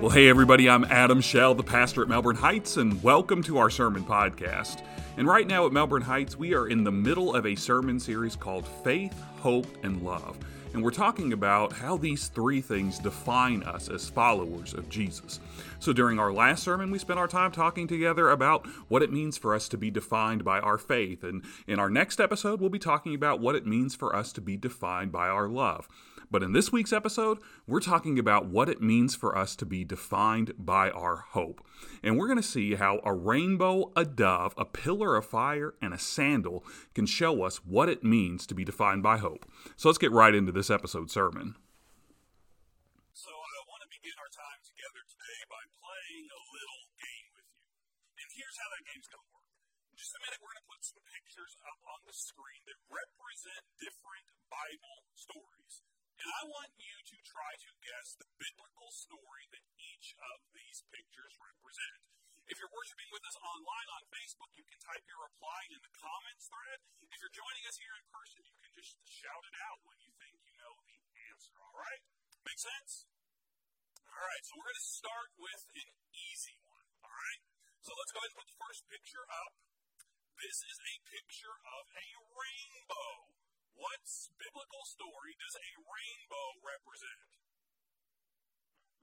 Well, hey, everybody, I'm Adam Shell, the pastor at Melbourne Heights, and welcome to our sermon podcast. And right now at Melbourne Heights, we are in the middle of a sermon series called Faith, Hope, and Love. And we're talking about how these three things define us as followers of Jesus. So during our last sermon, we spent our time talking together about what it means for us to be defined by our faith. And in our next episode, we'll be talking about what it means for us to be defined by our love. But in this week's episode, we're talking about what it means for us to be defined by our hope. And we're going to see how a rainbow, a dove, a pillar of fire, and a sandal can show us what it means to be defined by hope. So let's get right into this episode sermon. So I want to begin our time together today by playing a little game with you. And here's how that game's going to work. In just a minute, we're going to put some pictures up on the screen that represent different Bible stories. And I want you to try to guess the biblical story that each of these pictures represent. If you're worshiping with us online on Facebook, you can type your reply in the comments thread. If you're joining us here in person, you can just shout it out when you think you know the answer, all right? Make sense? All right, so we're going to start with an easy one, all right? So let's go ahead and put the first picture up. This is a picture of a rainbow. What biblical story does a rainbow represent?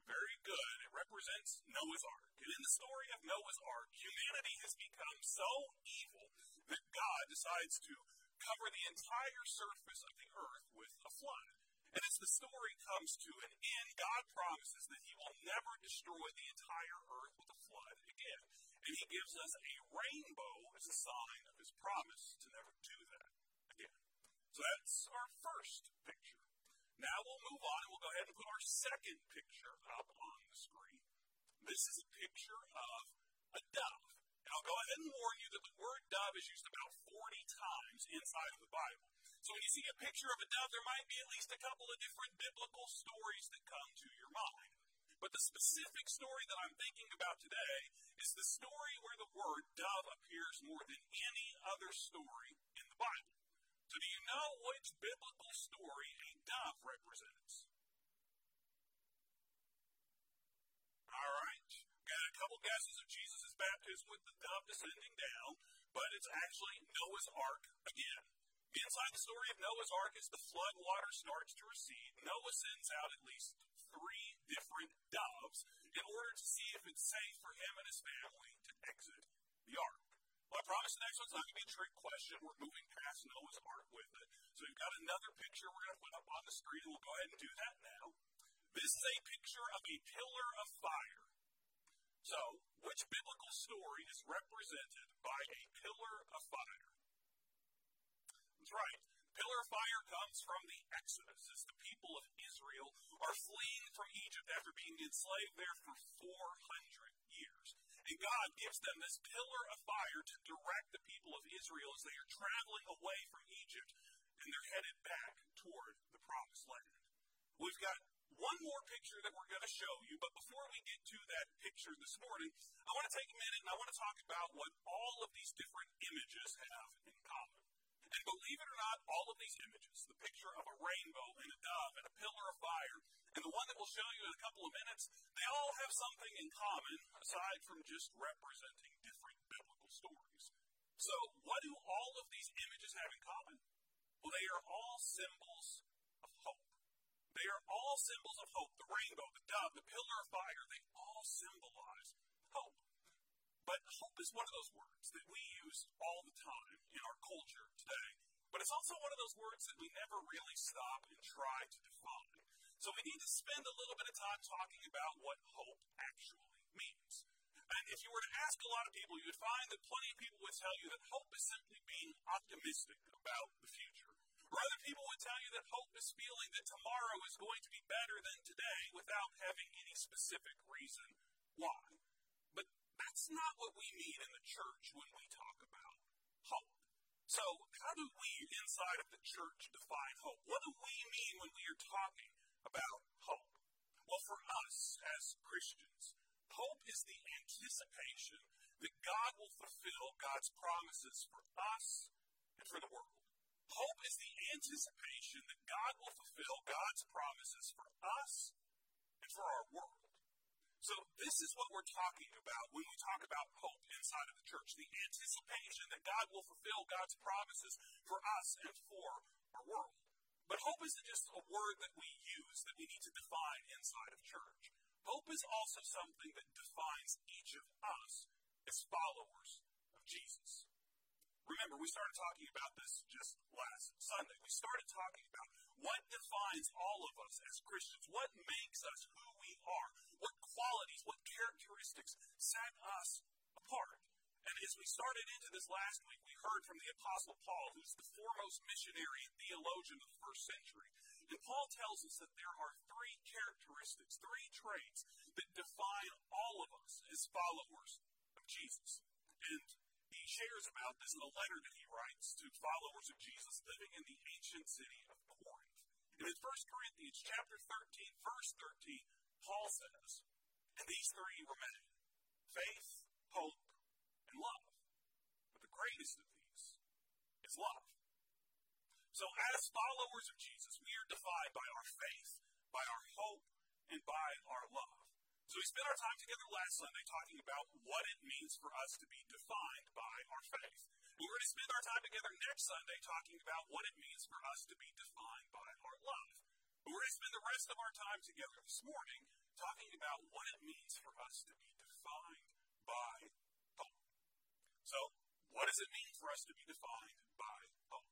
Very good. It represents Noah's Ark. And in the story of Noah's Ark, humanity has become so evil that God decides to cover the entire surface of the earth with a flood. And as the story comes to an end, God promises that He will never destroy the entire earth with a flood again. And He gives us a rainbow as a sign of His promise to never do. So that's our first picture. Now we'll move on and we'll go ahead and put our second picture up on the screen. This is a picture of a dove. And I'll go ahead and warn you that the word dove is used about 40 times inside of the Bible. So when you see a picture of a dove, there might be at least a couple of different biblical stories that come to your mind. But the specific story that I'm thinking about today is the story where the word dove appears more than any other story in the Bible. Do you know which biblical story a dove represents? All right. Got a couple guesses of Jesus' baptism with the dove descending down, but it's actually Noah's Ark again. Inside the story of Noah's Ark, as the flood water starts to recede, Noah sends out at least three different doves in order to see if it's safe for him and his family to exit the ark. Well, I promise the next one's not going to be a trick question. We're moving past Noah's Ark with it. So we've got another picture we're going to put up on the screen, we'll go ahead and do that now. This is a picture of a pillar of fire. So, which biblical story is represented by a pillar of fire? That's right. Pillar of fire comes from the Exodus as the people of Israel are fleeing from Egypt after being enslaved there for 400 years. And God gives them this pillar of fire to direct the people of Israel as they are traveling away from Egypt and they're headed back toward the promised land. We've got one more picture that we're going to show you, but before we get to that picture this morning, I want to take a minute and I want to talk about what all of these different images have in common. And believe it or not, all of these images, the picture of a rainbow and a dove and a pillar of fire, and the one that we'll show you couple of minutes, they all have something in common aside from just representing different biblical stories. So, what do all of these images have in common? Well, they are all symbols of hope. They are all symbols of hope. The rainbow, the dove, the pillar of fire, they all symbolize hope. But hope is one of those words that we use all the time in our culture today. But it's also one of those words that we never really stop and try to define. So we need to spend a little bit of time talking about what hope actually means. And if you were to ask a lot of people, you would find that plenty of people would tell you that hope is simply being optimistic about the future. Or other people would tell you that hope is feeling that tomorrow is going to be better than today without having any specific reason why. But that's not what we mean in the church when we talk about hope. So, how do we inside of the church define hope? What do we mean when we are talking about hope? Well, for us as Christians, hope is the anticipation that God will fulfill God's promises for us and for the world. Hope is the anticipation that God will fulfill God's promises for us and for our world. So this is what we're talking about when we talk about hope inside of the church. The anticipation that God will fulfill God's promises for us and for our world. But hope isn't just a word that we use that we need to define inside of church. Hope is also something that defines each of us as followers of Jesus. Remember, we started talking about this just last Sunday. We started talking about what defines all of us as Christians, what makes us who we are, what qualities, what characteristics set us apart. And as we started into this last week, we heard from the Apostle Paul, who's the foremost missionary and theologian of the first century. And Paul tells us that there are three characteristics, three traits that define all of us as followers of Jesus. And he shares about this in a letter that he writes to followers of Jesus living in the ancient city of Corinth. And in 1 Corinthians chapter 13, verse 13, Paul says, And these three remain faith, hope, and love. But the greatest of these is love. So as followers of Jesus, we are defined by our faith, by our hope, and by our love. So we spent our time together last Sunday talking about what it means for us to be defined by our faith. We're going to spend our time together next Sunday talking about what it means for us to be defined by our love. We're going to spend the rest of our time together this morning talking about what it means for us to be defined by. So, what does it mean for us to be defined by hope?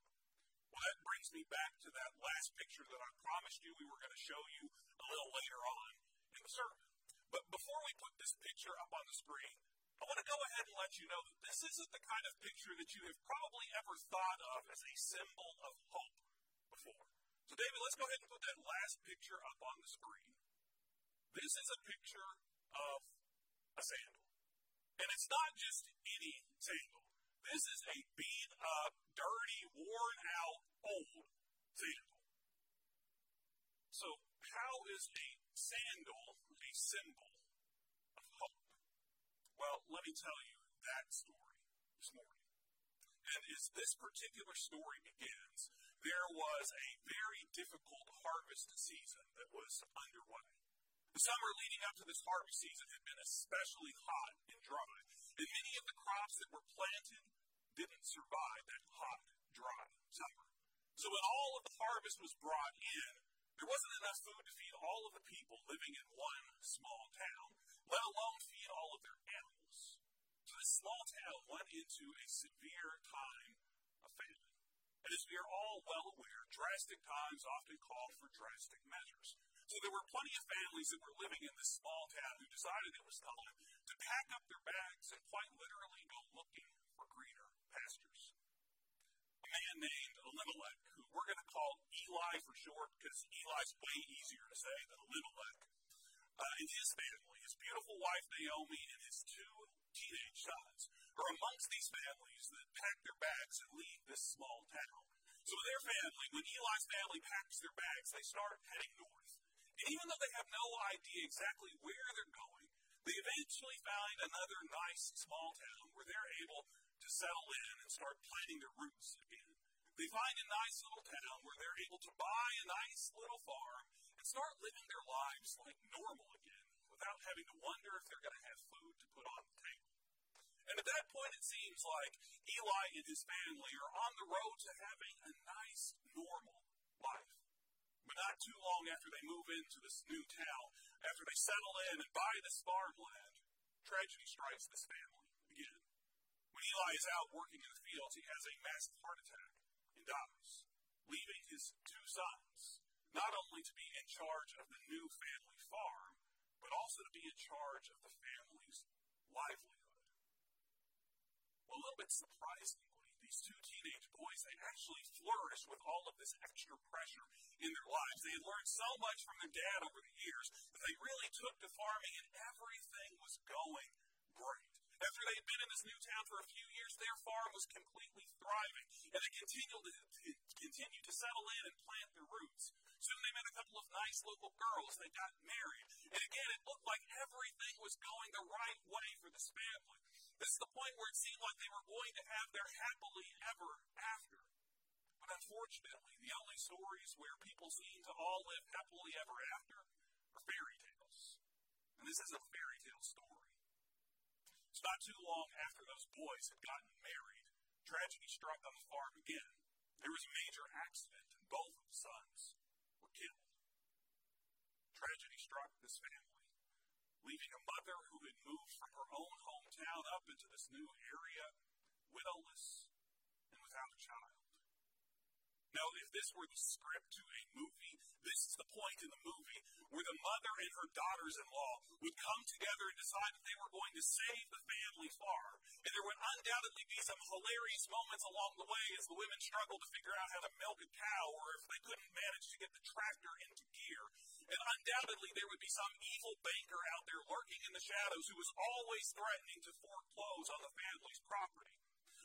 Well, that brings me back to that last picture that I promised you we were going to show you a little later on in the sermon. But before we put this picture up on the screen, I want to go ahead and let you know that this isn't the kind of picture that you have probably ever thought of as a symbol of hope before. So, David, let's go ahead and put that last picture up on the screen. This is a picture of a sandal. And it's not just any sandal. This is a beat up, dirty, worn out, old sandal. So, how is a sandal a symbol of hope? Well, let me tell you that story this morning. And as this particular story begins, there was a very difficult harvest season that was underway. The summer leading up to this harvest season had been especially hot and dry, and many of the crops that were planted didn't survive that hot, dry summer. So when all of the harvest was brought in, there wasn't enough food to feed all of the people living in one small town, let alone feed all of their animals. So this small town went into a severe time of famine. And as we are all well aware, drastic times often call for drastic measures. So there were plenty of families that were living in this small town who decided it was time to pack up their bags and quite literally go looking for greener pastures. A man named Elimelech, who we're going to call Eli for short because Eli's way easier to say than Elimelech, uh, and his family, his beautiful wife Naomi, and his two teenage sons, are amongst these families that pack their bags and leave this small town. So their family, when Eli's family packs their bags, they start heading north. Even though they have no idea exactly where they're going, they eventually find another nice small town where they're able to settle in and start planting their roots again. They find a nice little town where they're able to buy a nice little farm and start living their lives like normal again without having to wonder if they're going to have food to put on the table. And at that point, it seems like Eli and his family are on the road to having a nice, normal life. But not too long after they move into this new town, after they settle in and buy this farmland, tragedy strikes this family again. When Eli is out working in the fields, he has a massive heart attack and dies, leaving his two sons not only to be in charge of the new family farm, but also to be in charge of the family's livelihood. Well, a little bit surprisingly, these two teenage boys, they actually flourished with all of this extra pressure in their lives. They had learned so much from their dad over the years that they really took to farming and everything was going great. After they had been in this new town for a few years, their farm was completely thriving, and they continued to, continued to settle in and plant their roots. Soon they met a couple of nice local girls. They got married. And again, it looked like everything was going the right way for this family. This is the point where it seemed like they were going to have their happily ever after. But unfortunately, the only stories where people seem to all live happily ever after are fairy tales. And this is a fairy not too long after those boys had gotten married, tragedy struck on the farm again. There was a major accident, and both of the sons were killed. Tragedy struck this family, leaving a mother who had moved from her own hometown up into this new area, widowless and without a child. Now, if this were the script to a movie, this is the point in the movie where the mother and her daughters in law would come together and decide that they were going to save the family farm. And there would undoubtedly be some hilarious moments along the way as the women struggled to figure out how to milk a cow or if they couldn't manage to get the tractor into gear. And undoubtedly there would be some evil banker out there lurking in the shadows who was always threatening to foreclose on the family's property.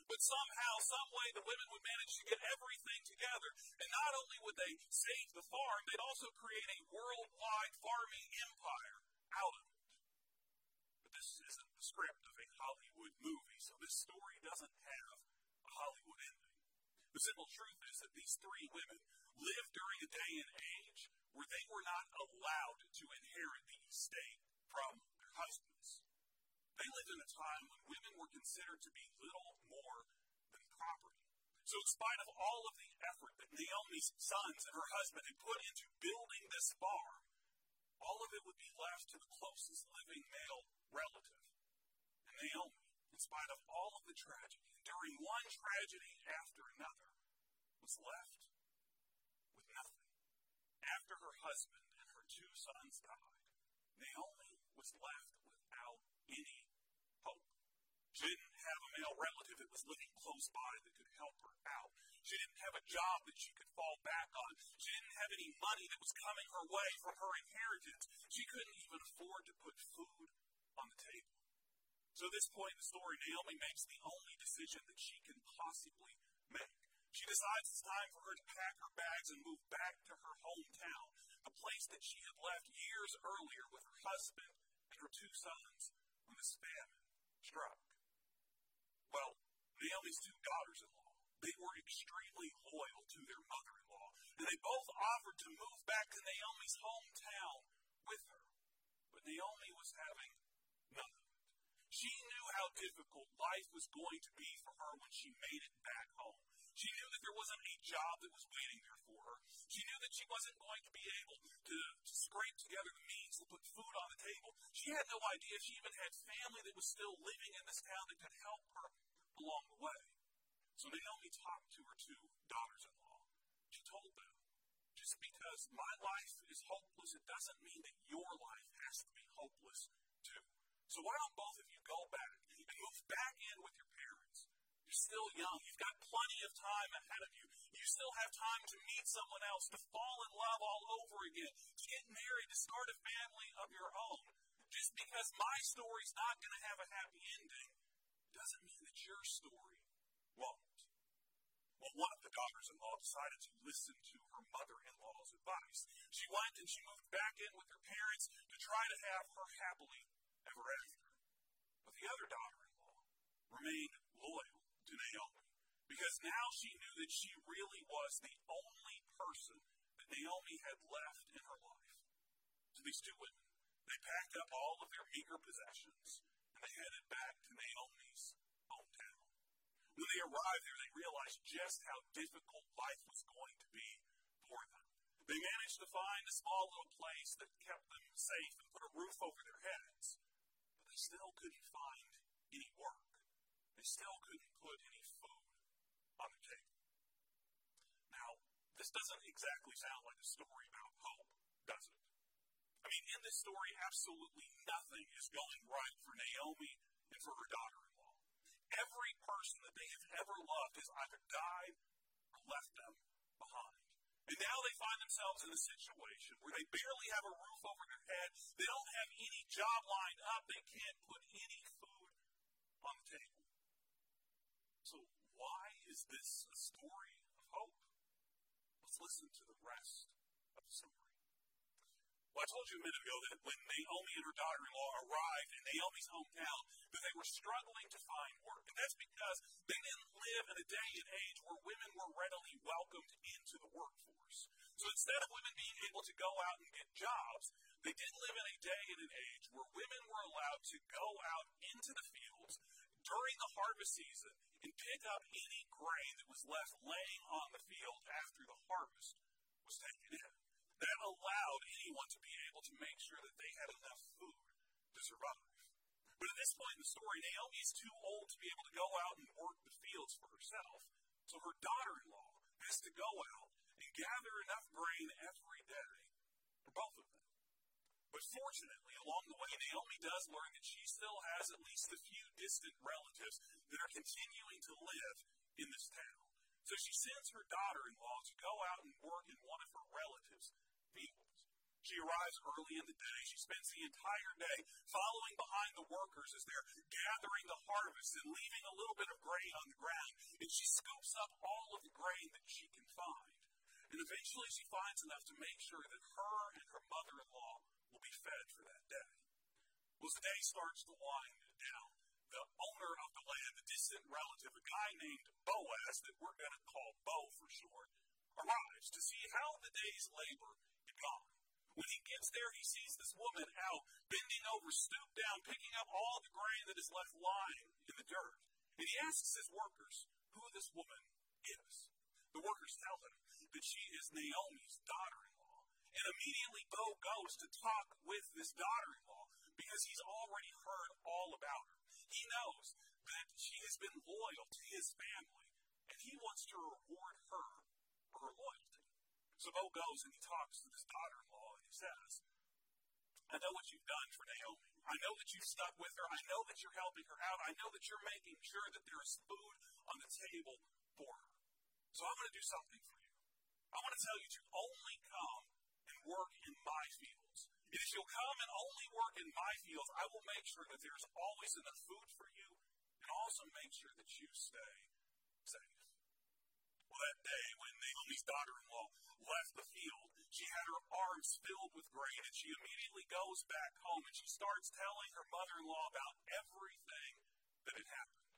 But somehow, some way, the women would manage to get everything together. And not only would they save the farm, they'd also create a worldwide farming empire out of it. But this isn't the script of a Hollywood movie, so this story doesn't have a Hollywood ending. The simple truth is that these three women lived during a day and age where they were not allowed to inherit the estate from their husbands. They lived in a time when women were considered to be little more than property. So, in spite of all of the effort that Naomi's sons and her husband had put into building this farm, all of it would be left to the closest living male relative. And Naomi, in spite of all of the tragedy, enduring one tragedy after another, was left with nothing. After her husband and her two sons died, Naomi was left without any didn't have a male relative that was living close by that could help her out. She didn't have a job that she could fall back on. She didn't have any money that was coming her way from her inheritance. She couldn't even afford to put food on the table. So at this point in the story, Naomi makes the only decision that she can possibly make. She decides it's time for her to pack her bags and move back to her hometown, the place that she had left years earlier with her husband and her two sons when this famine struck. Well, Naomi's two daughters in law, they were extremely loyal to their mother in law, and they both offered to move back to Naomi's hometown with her. But Naomi was having none of it. She knew how difficult life was going to be for her when she made it back home. She knew that there wasn't a job that was waiting there for her. She knew that she wasn't going to be able to, to scrape together the means to put food on the table. She had no idea she even had family that was still living in this town that could help her along the way. So Naomi talked to her two daughters in law. She told them, just because my life is hopeless, it doesn't mean that your life has to be hopeless too. So why don't both of you go back and move back in with your parents? You're still young. You've got plenty of time ahead of you. You still have time to meet someone else, to fall in love all over again, to get married, to start a family of your own. Just because my story's not going to have a happy ending doesn't mean that your story won't. Well, one of the daughters in law decided to listen to her mother in law's advice. She went and she moved back in with her parents to try to have her happily ever after. But the other daughter in law remained loyal to Naomi because now she knew that she really was the only person that Naomi had left in her life. So these two women, they packed up all of their meager possessions and they headed back to Naomi's hometown. When they arrived there, they realized just how difficult life was going to be for them. They managed to find a small little place that kept them safe and put a roof over their heads, but they still couldn't find any work. They still couldn't put any food on the table. Now, this doesn't exactly sound like a story about hope, does it? I mean, in this story, absolutely nothing is going right for Naomi and for her daughter in law. Every person that they have ever loved has either died or left them behind. And now they find themselves in a situation where they barely have a roof over their head. They don't have any job lined up. They can't put any food on the table. So, why is this a story of hope? Let's listen to the rest of the story. Well, I told you a minute ago that when Naomi and her daughter in law arrived in Naomi's hometown, that they were struggling to find work. And that's because they didn't live in a day and age where women were readily welcomed into the workforce. So instead of women being able to go out and get jobs, they did live in a day and an age where women were allowed to go out into the fields during the harvest season and pick up any grain that was left laying on the field after the harvest was taken in. That allowed anyone to be able to make sure that they had enough food to survive. But at this point in the story, Naomi is too old to be able to go out and work the fields for herself. So her daughter in law has to go out and gather enough grain every day for both of them. But fortunately, along the way, Naomi does learn that she still has at least a few distant relatives that are continuing to live in this town. So she sends her daughter in law to go out and work in one of her relatives' fields. She arrives early in the day. She spends the entire day following behind the workers as they're gathering the harvest and leaving a little bit of grain on the ground. And she scoops up all of the grain that she can find. And eventually she finds enough to make sure that her and her mother in law will be fed for that day. Well, as the day starts to wind down, the owner of the land, the distant relative, a guy named Boaz, that we're going to call Bo for short, arrives to see how the day's labor had gone. When he gets there, he sees this woman out, bending over, stooped down, picking up all the grain that is left lying in the dirt. And he asks his workers who this woman is. The workers tell him that she is Naomi's daughter in law. And immediately Bo goes to talk with this daughter in law because he's already heard all about her. He knows that she has been loyal to his family, and he wants to reward her for her loyalty. So Bo goes and he talks to this daughter in law, and he says, I know what you've done for Naomi. I know that you've stuck with her. I know that you're helping her out. I know that you're making sure that there is food on the table for her. So I'm going to do something for you. I want to tell you to only come and work in my fields. If you'll come and only work in my fields, I will make sure that there's always enough food for you and also make sure that you stay safe. Well, that day when Naomi's daughter in law left the field, she had her arms filled with grain, and she immediately goes back home and she starts telling her mother in law about everything that had happened.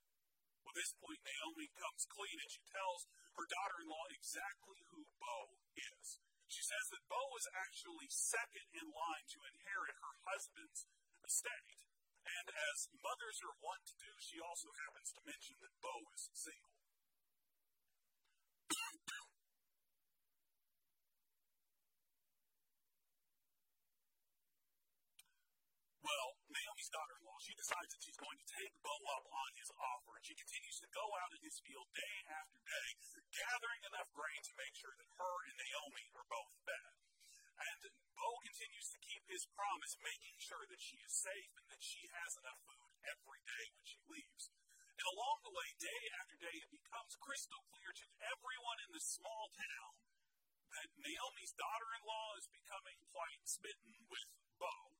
Well, at this point, Naomi comes clean and she tells her daughter in law exactly who Bo is. She says that Bo is actually second in line to inherit her husband's estate. And as mothers are wont to do, she also happens to mention that Bo is single. well, Naomi's daughter in law, she decides that she's going to take Bo up on his offer, and she continues to go out in his field day after day, gathering enough grain to make sure that her and Naomi are both fed. And Bo continues to keep his promise, making sure that she is safe and that she has enough food every day when she leaves. And along the way, day after day, it becomes crystal clear to everyone in this small town that Naomi's daughter in law is becoming quite smitten with Bo.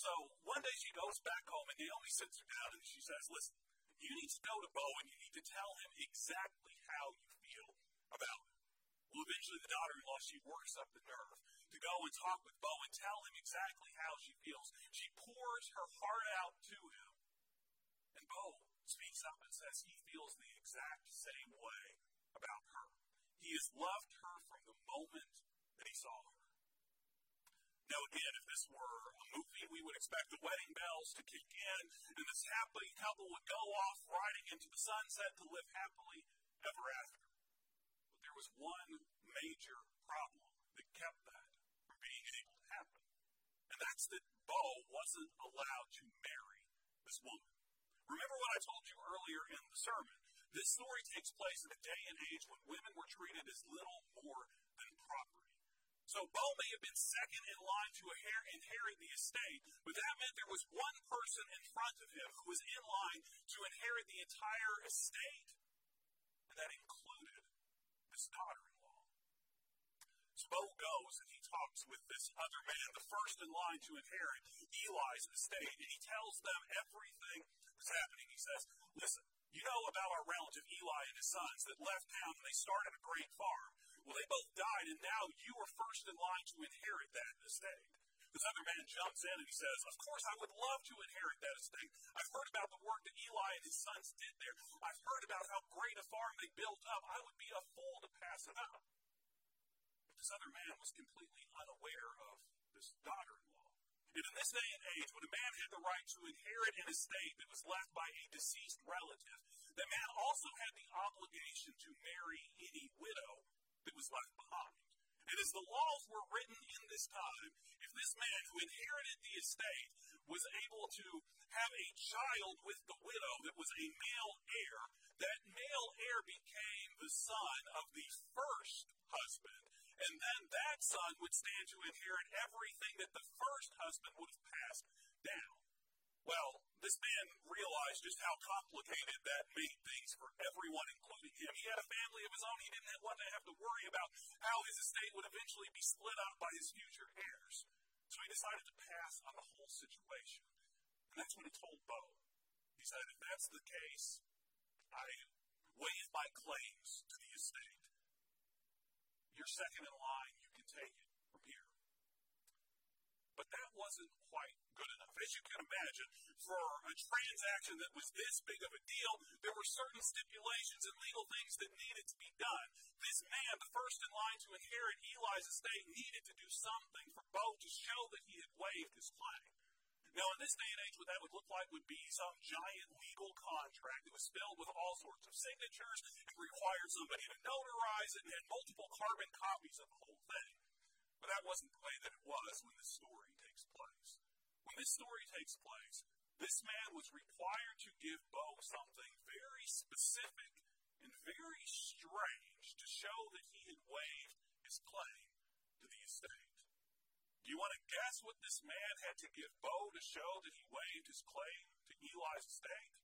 So one day she goes back home and Naomi sits her down and she says, Listen, you need to go to Bo and you need to tell him exactly how you feel about it. Well, eventually the daughter in law, she works up the nerve to go and talk with Bo and tell him exactly how she feels. She pours her heart out to him. And Bo speaks up and says he feels the exact same way about her. He has loved her from the moment that he saw her. Now, again, if this were a movie, we would expect the wedding bells to kick in and this happy couple would go off riding into the sunset to live happily ever after. But there was one major problem that kept that from being able to happen. And that's that Bo wasn't allowed to marry this woman. Remember what I told you earlier in the sermon. This story takes place in a day and age when women were treated as little more than property. So Bo may have been second in line to inherit the estate, but that meant there was one person in front of him who was in line to inherit the entire estate, and that included his daughter-in-law. So Bo goes and he talks with this other man, the first in line to inherit Eli's estate, and he tells them everything that's happening. He says, Listen, you know about our relative Eli and his sons that left town and they started a great farm. Well, they both died, and now you are first in line to inherit that estate. This other man jumps in and he says, Of course, I would love to inherit that estate. I've heard about the work that Eli and his sons did there. I've heard about how great a farm they built up. I would be a fool to pass it up. But this other man was completely unaware of this daughter in law. And in this day and age, when a man had the right to inherit an estate that was left by a deceased relative, the man also had the obligation to marry any widow that was left behind. And as the laws were written in this time, if this man who inherited the estate was able to have a child with the widow that was a male heir, that male heir became the son of the first husband. And then that son would stand to inherit everything that the first husband would have passed down. Well, this man realized just how complicated that made things for everyone, including him. He had a family of his own. He didn't want to have to worry about how his estate would eventually be split up by his future heirs. So he decided to pass on the whole situation. And that's what he told Bo. He said, if that's the case, I waive my claims to the estate. You're second in line. You can take it from here. But that wasn't quite. As you can imagine, for a transaction that was this big of a deal, there were certain stipulations and legal things that needed to be done. This man, the first in line to inherit Eli's estate, needed to do something for Bo to show that he had waived his claim. Now, in this day and age, what that would look like would be some giant legal contract that was filled with all sorts of signatures and required somebody to notarize it and had multiple carbon copies of the whole thing. But that wasn't the way that it was when this story takes place. When this story takes place, this man was required to give Bo something very specific and very strange to show that he had waived his claim to the estate. Do you want to guess what this man had to give Bo to show that he waived his claim to Eli's estate?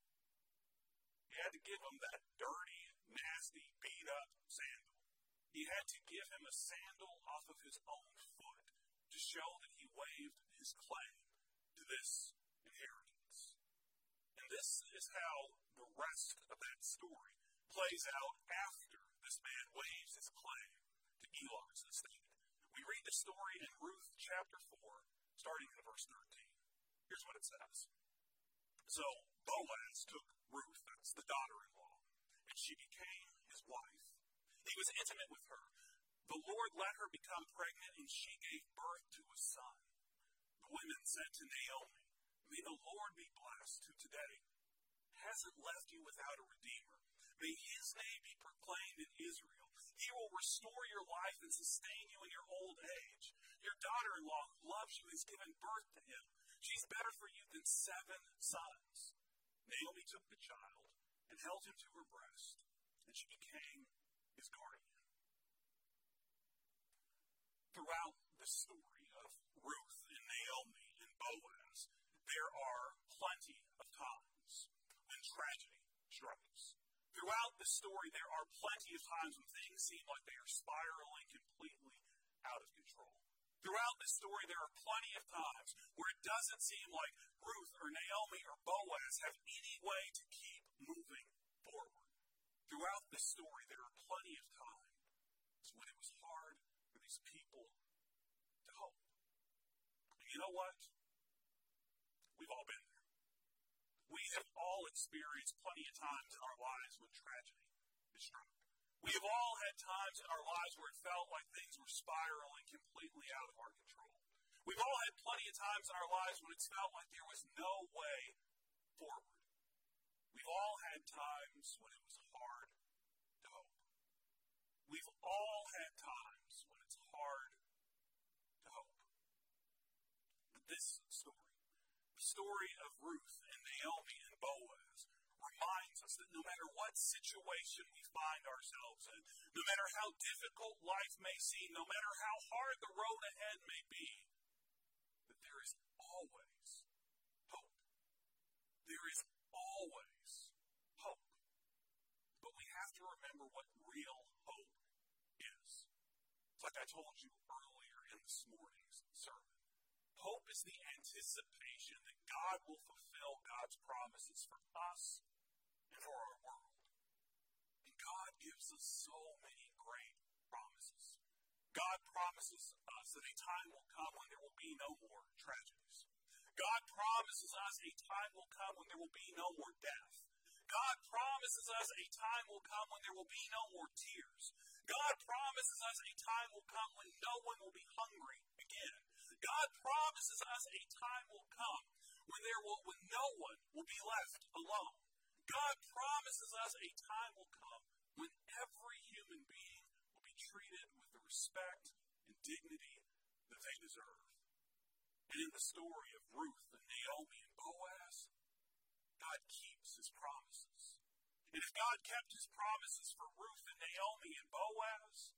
He had to give him that dirty, nasty, beat up sandal. He had to give him a sandal off of his own foot to show that he waived his claim this inheritance. And this is how the rest of that story plays out after this man waives his claim to Eli's estate. We read the story in Ruth chapter 4, starting in verse 13. Here's what it says. So Boaz took Ruth, that's the daughter in law, and she became his wife. He was intimate with her. The Lord let her become pregnant, and she gave birth to a son. Women said to Naomi, May the Lord be blessed, who today hasn't left you without a redeemer. May his name be proclaimed in Israel. He will restore your life and sustain you in your old age. Your daughter in law, who loves you, has given birth to him. She's better for you than seven sons. Naomi took the child and held him to her breast, and she became his guardian. Throughout the story of Ruth Boaz, there are plenty of times when tragedy strikes. Throughout the story, there are plenty of times when things seem like they are spiraling completely out of control. Throughout the story, there are plenty of times where it doesn't seem like Ruth or Naomi or Boaz have any way to keep moving forward. Throughout the story, there are plenty of times when it was hard for these people to hope. You know what? We've all been there. We have all experienced plenty of times in our lives when tragedy is struck. We have all had times in our lives where it felt like things were spiraling completely out of our control. We've all had plenty of times in our lives when it's felt like there was no way forward. We've all had times when it was hard to hope. We've all had times when it's hard to hope. But this story, the story of Ruth Naomi and Boaz, reminds us that no matter what situation we find ourselves in, no matter how difficult life may seem, no matter how hard the road ahead may be, that there is always hope. There is always hope. But we have to remember what real hope is. It's like I told you earlier in this morning's sermon. Hope is the anticipation God will fulfill God's promises for us and for our world. And God gives us so many great promises. God promises us that a time will come when there will be no more tragedies. God promises us a time will come when there will be no more death. God promises us a time will come when there will be no more tears. God promises us a time will come when no one will be hungry again. God promises us a time will come when there will when no one will be left alone. God promises us a time will come when every human being will be treated with the respect and dignity that they deserve. And in the story of Ruth and Naomi and Boaz, God keeps his promises. And if God kept his promises for Ruth and Naomi and Boaz,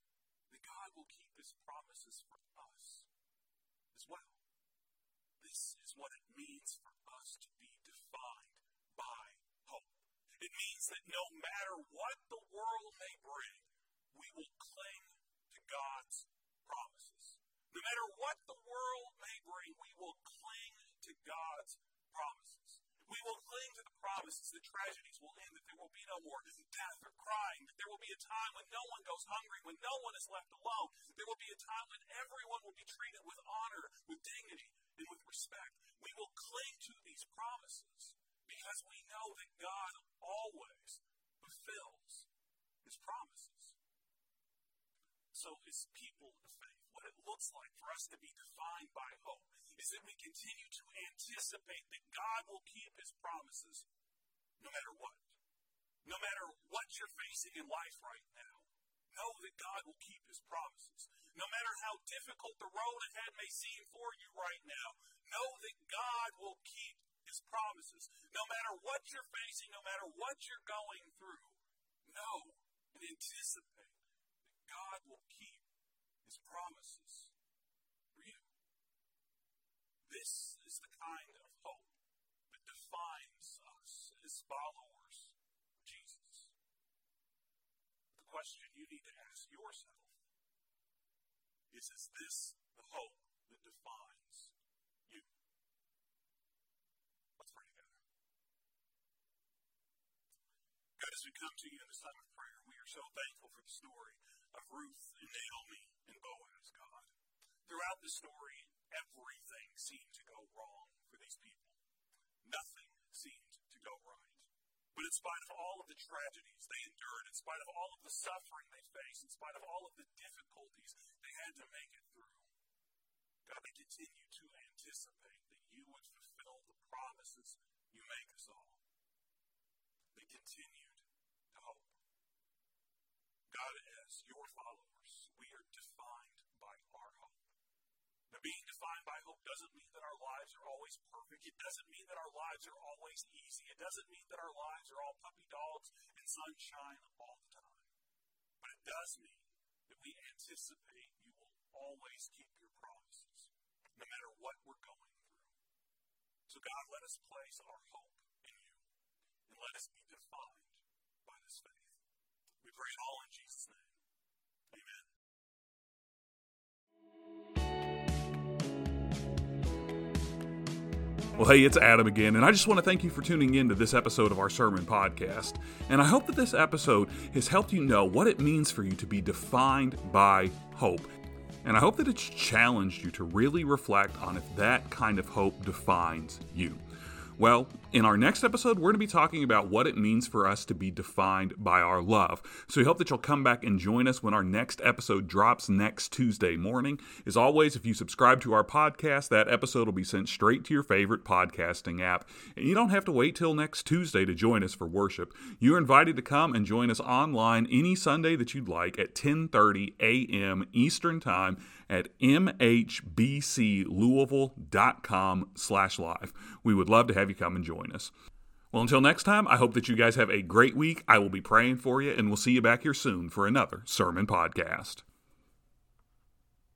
then God will keep his promises for us as well. This is what it means for us to be defined by hope. It means that no matter what the world may bring, we will cling to God's promises. No matter what the world may bring, we will cling to God's promises. We will cling to the promises that tragedies will end, that there will be no more death or crying, that there will be a time when no one goes hungry, when no one is left alone. There will be a time when everyone will be treated with honor, with dignity, and with respect. We will cling to these promises because we know that God always fulfills his promises. So, as people of faith, what it looks like for us to be defined by hope is that we continue to anticipate that God will keep his promises no matter what. No matter what you're facing in life right now, know that God will keep his promises. No matter how difficult the road ahead may seem for you right now, know that God will keep his promises. No matter what you're facing, no matter what you're going through, know and anticipate that God will keep his promises. for you. This is the kind of hope that defines us as followers of Jesus. The question you need to ask yourself is Is this the hope that defines you? Let's pray together. God, as we come to you in this time of prayer, we are so thankful for the story of Ruth and Naomi and Boaz, God. Throughout the story, everything seemed to go wrong for these people. Nothing seemed to go right. But in spite of all of the tragedies they endured, in spite of all of the suffering they faced, in spite of all of the difficulties had to make it through, God, they continued to anticipate that you would fulfill the promises you make us all. They continued to hope. God, as your followers, we are defined by our hope. Now, being defined by hope doesn't mean that our lives are always perfect. It doesn't mean that our lives are always easy. It doesn't mean that our lives are all puppy dogs and sunshine all the time. But it does mean that we anticipate always keep your promises, no matter what we're going through. So, God, let us place our hope in you, and let us be defined by this faith. We pray it all in Jesus' name. Amen. Well, hey, it's Adam again, and I just want to thank you for tuning in to this episode of our sermon podcast. And I hope that this episode has helped you know what it means for you to be defined by hope. And I hope that it's challenged you to really reflect on if that kind of hope defines you. Well, in our next episode, we're going to be talking about what it means for us to be defined by our love. So we hope that you'll come back and join us when our next episode drops next Tuesday morning. As always, if you subscribe to our podcast, that episode will be sent straight to your favorite podcasting app. And you don't have to wait till next Tuesday to join us for worship. You're invited to come and join us online any Sunday that you'd like at 10:30 a.m. Eastern Time at mhbclouisville.com slash live. We would love to have you come and join us. Well, until next time, I hope that you guys have a great week. I will be praying for you, and we'll see you back here soon for another sermon podcast.